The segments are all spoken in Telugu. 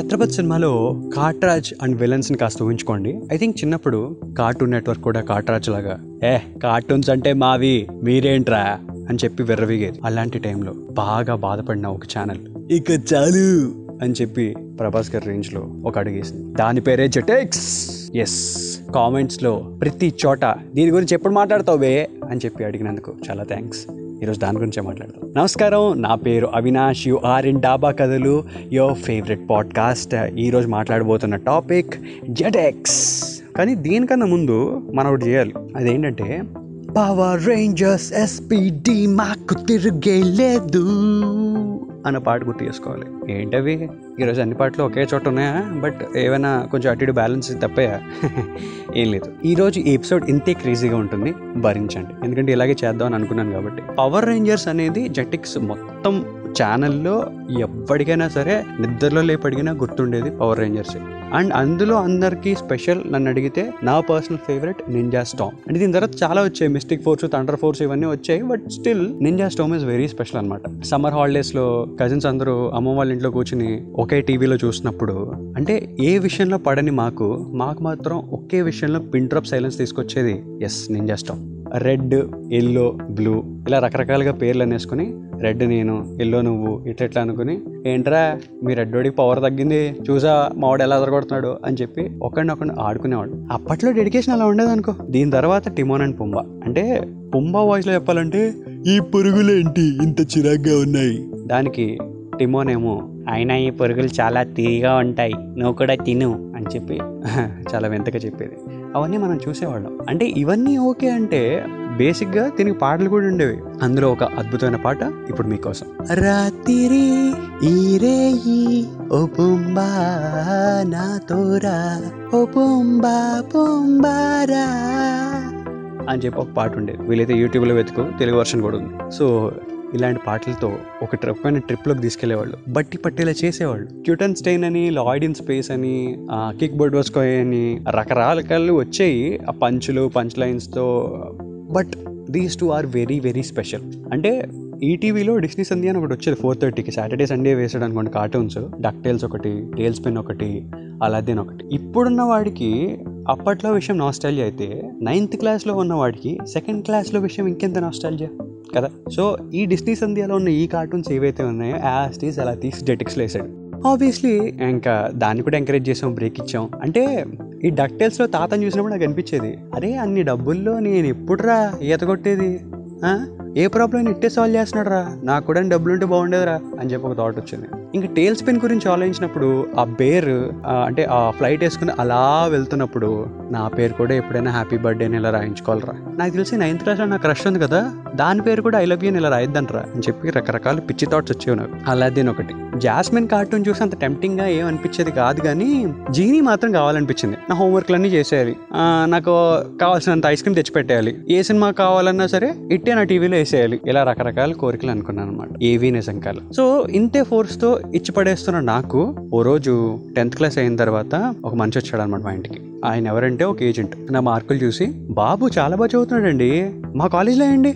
ఛత్రపతి సినిమాలో కాట్రాజ్ అండ్ విలన్స్ని కాస్త ఊహించుకోండి. ఐ థింక్ చిన్నప్పుడు కార్టూన్ నెట్వర్క్ కూడా కాట్రాజ్ లాగా ఏ కార్టూన్స్ అంటే మావి మీరేంట్రా? అని చెప్పి విర్రవీగేది. అలాంటి టైంలో బాగా బాధపడిన ఒక ఛానల్ ఇక చాలు. అని చెప్పి ప్రభాస్ గారి రేంజ్లో ఒక అడుగేసింది. దాని పేరే జెటెక్స్ ఎస్ కామెంట్స్లో ప్రతి చోట దీని గురించి ఎప్పుడు మాట్లాడతావే అని చెప్పి అడిగినందుకు చాలా థ్యాంక్స్ ఈరోజు దాని గురించే మాట్లాడదాం. నమస్కారం నా పేరు అవినాష్. యు ఆర్ ఇన్ డాబా కథలు యువర్ ఫేవరెట్ పాడ్కాస్ట్ ఈరోజు మాట్లాడబోతున్న టాపిక్ జెడెక్స్ కానీ దీనికన్నా ముందు మనం ఒకటి చేయాలి. అదేంటంటే పవర్ రేంజర్స్ ఎస్పీడి మాకు తిరిగే లేదు అన్న పాట గుర్తు చేసుకోవాలి. ఏంటవి? ఈరోజు అన్ని పాటలు ఒకే చోట ఉన్నాయా? బట్ ఏమైనా కొంచెం అటు ఇటు బ్యాలెన్స్ తప్పయా? ఏం లేదు. ఈరోజు ఈ ఎపిసోడ్ ఇంతే క్రేజీగా ఉంటుంది. భరించండి. ఎందుకంటే ఇలాగే చేద్దాం అని అనుకున్నాను కాబట్టి. పవర్ రేంజర్స్ అనేది జెటిక్స్ మొత్తం ఛానల్లో ఎప్పటికైనా సరే నిద్రలో లేపడిగినా గుర్తుండేది పవర్ రేంజర్స్ అండ్ అందులో అందరికీ స్పెషల్ నన్ను అడిగితే నా personal favourite Ninja Storm and దీని తర్వాత చాలా వచ్చాయి. మిస్టిక్ ఫోర్స్ థండర్ ఫోర్స్ ఇవన్నీ వచ్చాయి. But still Ninja Storm is very special అనమాట సమ్మర్ హాలిడేస్లో కజిన్స్ అందరూ అమ్మ వాళ్ళ ఇంట్లో కూర్చుని ఒకే టీవీలో చూసినప్పుడు అంటే ఏ విషయంలో పడని మాకు మాకు మాత్రం ఒకే విషయంలో పిన్ డ్రాప్ సైలెన్స్ తీసుకొచ్చేది yes Ninja Storm red yellow blue ఇలా రకరకాలుగా పేర్లు అనేసుకుని రెడ్ నేను ఎల్లో నువ్వు ఇట్లా ఇట్లా అనుకుని ఏంట్రా మీ రెడ్డోడికి పవర్ తగ్గింది చూసా మావాడు ఎలా ఎదరగొడుతున్నాడు అని చెప్పి ఒకడినొకడిని ఆడుకునేవాడు. అప్పట్లో డెడికేషన్ అలా ఉండేది అనుకో దీని తర్వాత టిమోన్ అండ్ పుంబా. అంటే పుంబా వాయిస్లో చెప్పాలంటే ఈ పురుగులేంటి? ఇంత చిరాగ్గా ఉన్నాయి. దానికి టిమోన్ ఏమో అయినా ఈ పురుగులు చాలా తీగా ఉంటాయి. నువ్వు కూడా తిను అని చెప్పి చాలా వింతగా చెప్పేది. అవన్నీ మనం చూసేవాళ్ళం. అంటే ఇవన్నీ ఓకే అంటే బేసిక్గా దీనికి పాటలు కూడా ఉండేవి. అందులో ఒక అద్భుతమైన పాట ఇప్పుడు మీకోసం. రాత్రి ఈరేయి ఓ పుంబా నా ఓ పుంబా పుంబారా అని చెప్పి ఒక పాట ఉండేది. వీలైతే యూట్యూబ్లో వెతుకు తెలుగు వర్షన్ కూడా ఉంది. సో ఇలాంటి పాటలతో ఒక రకమైన ట్రిప్లోకి తీసుకెళ్ళేవాళ్ళు బట్టి పట్టేలా చేసేవాళ్ళు. క్యూటన్ స్టైన్ అని లాయిడ్ ఇన్ స్పేస్ అని కిక్ బోర్డ్ వస్కోయ్ అని రకరకాలు వచ్చాయి ఆ పంచులు punch లైన్స్తో. But these two are very very special. అంటే ఈటీవీలో డిస్నీ సంధ్య అని ఒకటి వచ్చేది ఫోర్ థర్టీకి. సాటర్డే సండే వేసాడు అనుకోండి కార్టూన్స్. డక్ టైల్స్ ఒకటి టేల్స్ పెన్ ఒకటి అలాదేన్ ఒకటి. ఇప్పుడున్న వాడికి అప్పట్లో విషయం నాస్టాలజీ అయితే నైన్త్ క్లాస్లో ఉన్న వాడికి సెకండ్ క్లాస్లో విషయం ఇంకెంత నాస్టాలజీ కదా? సో ఈ డిస్నీ సంధ్యలో ఉన్న ఈ కార్టూన్స్ ఏవైతే ఉన్నాయో యాస్టీస్ అలా తీసి జెటిక్స్లో వేసాడు ఆబ్వియస్లీ ఇంకా దాన్ని కూడా ఎంకరేజ్ చేసాం బ్రేక్ ఇచ్చాం. అంటే ఈ డక్టైల్స్లో తాతను చూసినప్పుడు నాకు అనిపించేది అరే అన్ని డబ్బుల్లో నేను ఎప్పుడురా ఈత కొట్టేది? ఏ ప్రాబ్లం ఇట్టే సాల్వ్ చేస్తున్నాడు రా నాకు కూడా డబ్బులుంటే బాగుండేదిరా అని చెప్పి ఒక థాట్ వచ్చింది. ఇంకా టేల్ స్పిన్ గురించి ఆలోచించినప్పుడు ఆ బేర్ అంటే ఆ ఫ్లైట్ వేసుకుని అలా వెళ్తున్నప్పుడు నా పేరు కూడా ఎప్పుడైనా హ్యాపీ బర్త్డే అని ఇలా రాయించుకోవాలరా. నాకు తెలిసి నైన్త్ క్లాస్లో నాకు క్రష్ ఉంది కదా దాని పేరు కూడా ఐ లవ్ యూ అని ఇలా రాయొద్దంటరా అని చెప్పి రకరకాల పిచ్చి థాట్స్ వచ్చేవి నాకు. దీని ఒకటి. జాస్మిన్ కార్టూన్ చూసి అంత టెంప్టింగ్గా ఏం అనిపించేది కాదు కానీ జీనీ మాత్రం కావాలనిపించింది. నా హోంవర్క్లన్నీ చేసేయాలి. నాకు కావాల్సినంత ఐస్ క్రీమ్ తెచ్చిపెట్టేయాలి ఏ సినిమా కావాలన్నా సరే ఇట్టే నా టీవీలో వేసేయాలి ఇలా రకరకాల కోరికలు అనుకున్నాను అనమాట ఏవీ నిజంకాలు సో ఇంతే ఫోర్స్తో ఇచ్చి పడేస్తున్న నాకు ఓ రోజు టెన్త్ క్లాస్ అయిన తర్వాత ఒక మనిషి వచ్చాడు అనమాట మా ఇంటికి. ఆయన ఎవరంటే ఒక ఏజెంట్ నా మార్కులు చూసి బాబు చాలా బాగా చదువుతున్నాడండి. మా కాలేజీలో అండి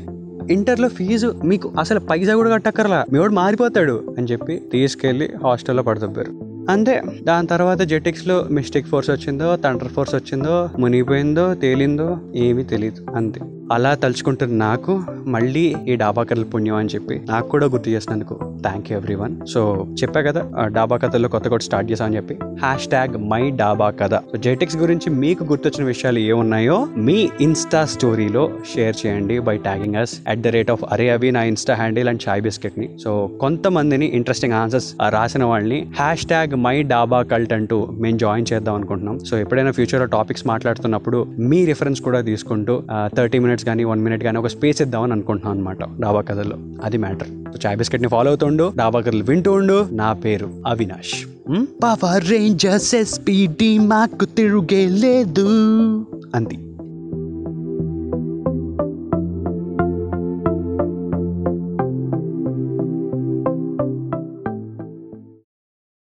ఇంటర్లో ఫీజు మీకు అసలు పైసా కూడా కట్టక్కర్లా. మీవాడు మారిపోతాడు. అని చెప్పి తీసుకెళ్ళి హాస్టల్లో పడదబ్బారు అంతే దాని తర్వాత జెటిక్స్లో మిస్టేక్ ఫోర్స్ వచ్చిందో థండర్ ఫోర్స్ వచ్చిందో మునిగిపోయిందో తేలిందో ఏమీ తెలియదు అంతే. అలా తలుచుకుంటున్న నాకు మళ్ళీ ఈ డాబా కథల పుణ్యం అని చెప్పి నాకు కూడా గుర్తు చేసినందుకు thank you everyone so చెప్పా కదా డాబా కథల్లో కొత్త కూడా స్టార్ట్ చేసామని చెప్పి. హ్యాష్ ట్యాగ్ మై డాబా కథ జెటిక్స్ గురించి మీకు గుర్తొచ్చిన విషయాలు ఏమున్నాయో మీ ఇన్స్టా స్టోరీలో షేర్ చేయండి by tagging us at the rate of అరే అవి నా ఇన్స్టా హ్యాండిల్ అండ్ చాయ్ బిస్కెట్ని సో కొంతమందిని ఇంట్రెస్టింగ్ ఆన్సర్స్ రాసిన వాళ్ళని హ్యాష్ ట్యాగ్ మై డాబా కల్ట్ అంటూ మేము జాయిన్ చేద్దాం అనుకుంటున్నాం. సో ఎప్పుడైనా ఫ్యూచర్లో టాపిక్స్ మాట్లాడుతున్నప్పుడు మీ రిఫరెన్స్ కూడా తీసుకుంటూ థర్టీ మినిట్స్ కానీ వన్ మినిట్ కానీ ఒక స్పేస్ ఇద్దామని అనుకుంటున్నాం అనమాట డాబా కథల్లో. అది మ్యాటర్. సో చాయ్ బిస్కెట్ని ఫాలో అవుతుండు డాబా కథలు వింటూ ఉండు. నా పేరు అవినాష్. పవర్ రేంజర్స్ ఎస్పీడి మాకు తిరుగే లేదు అంతే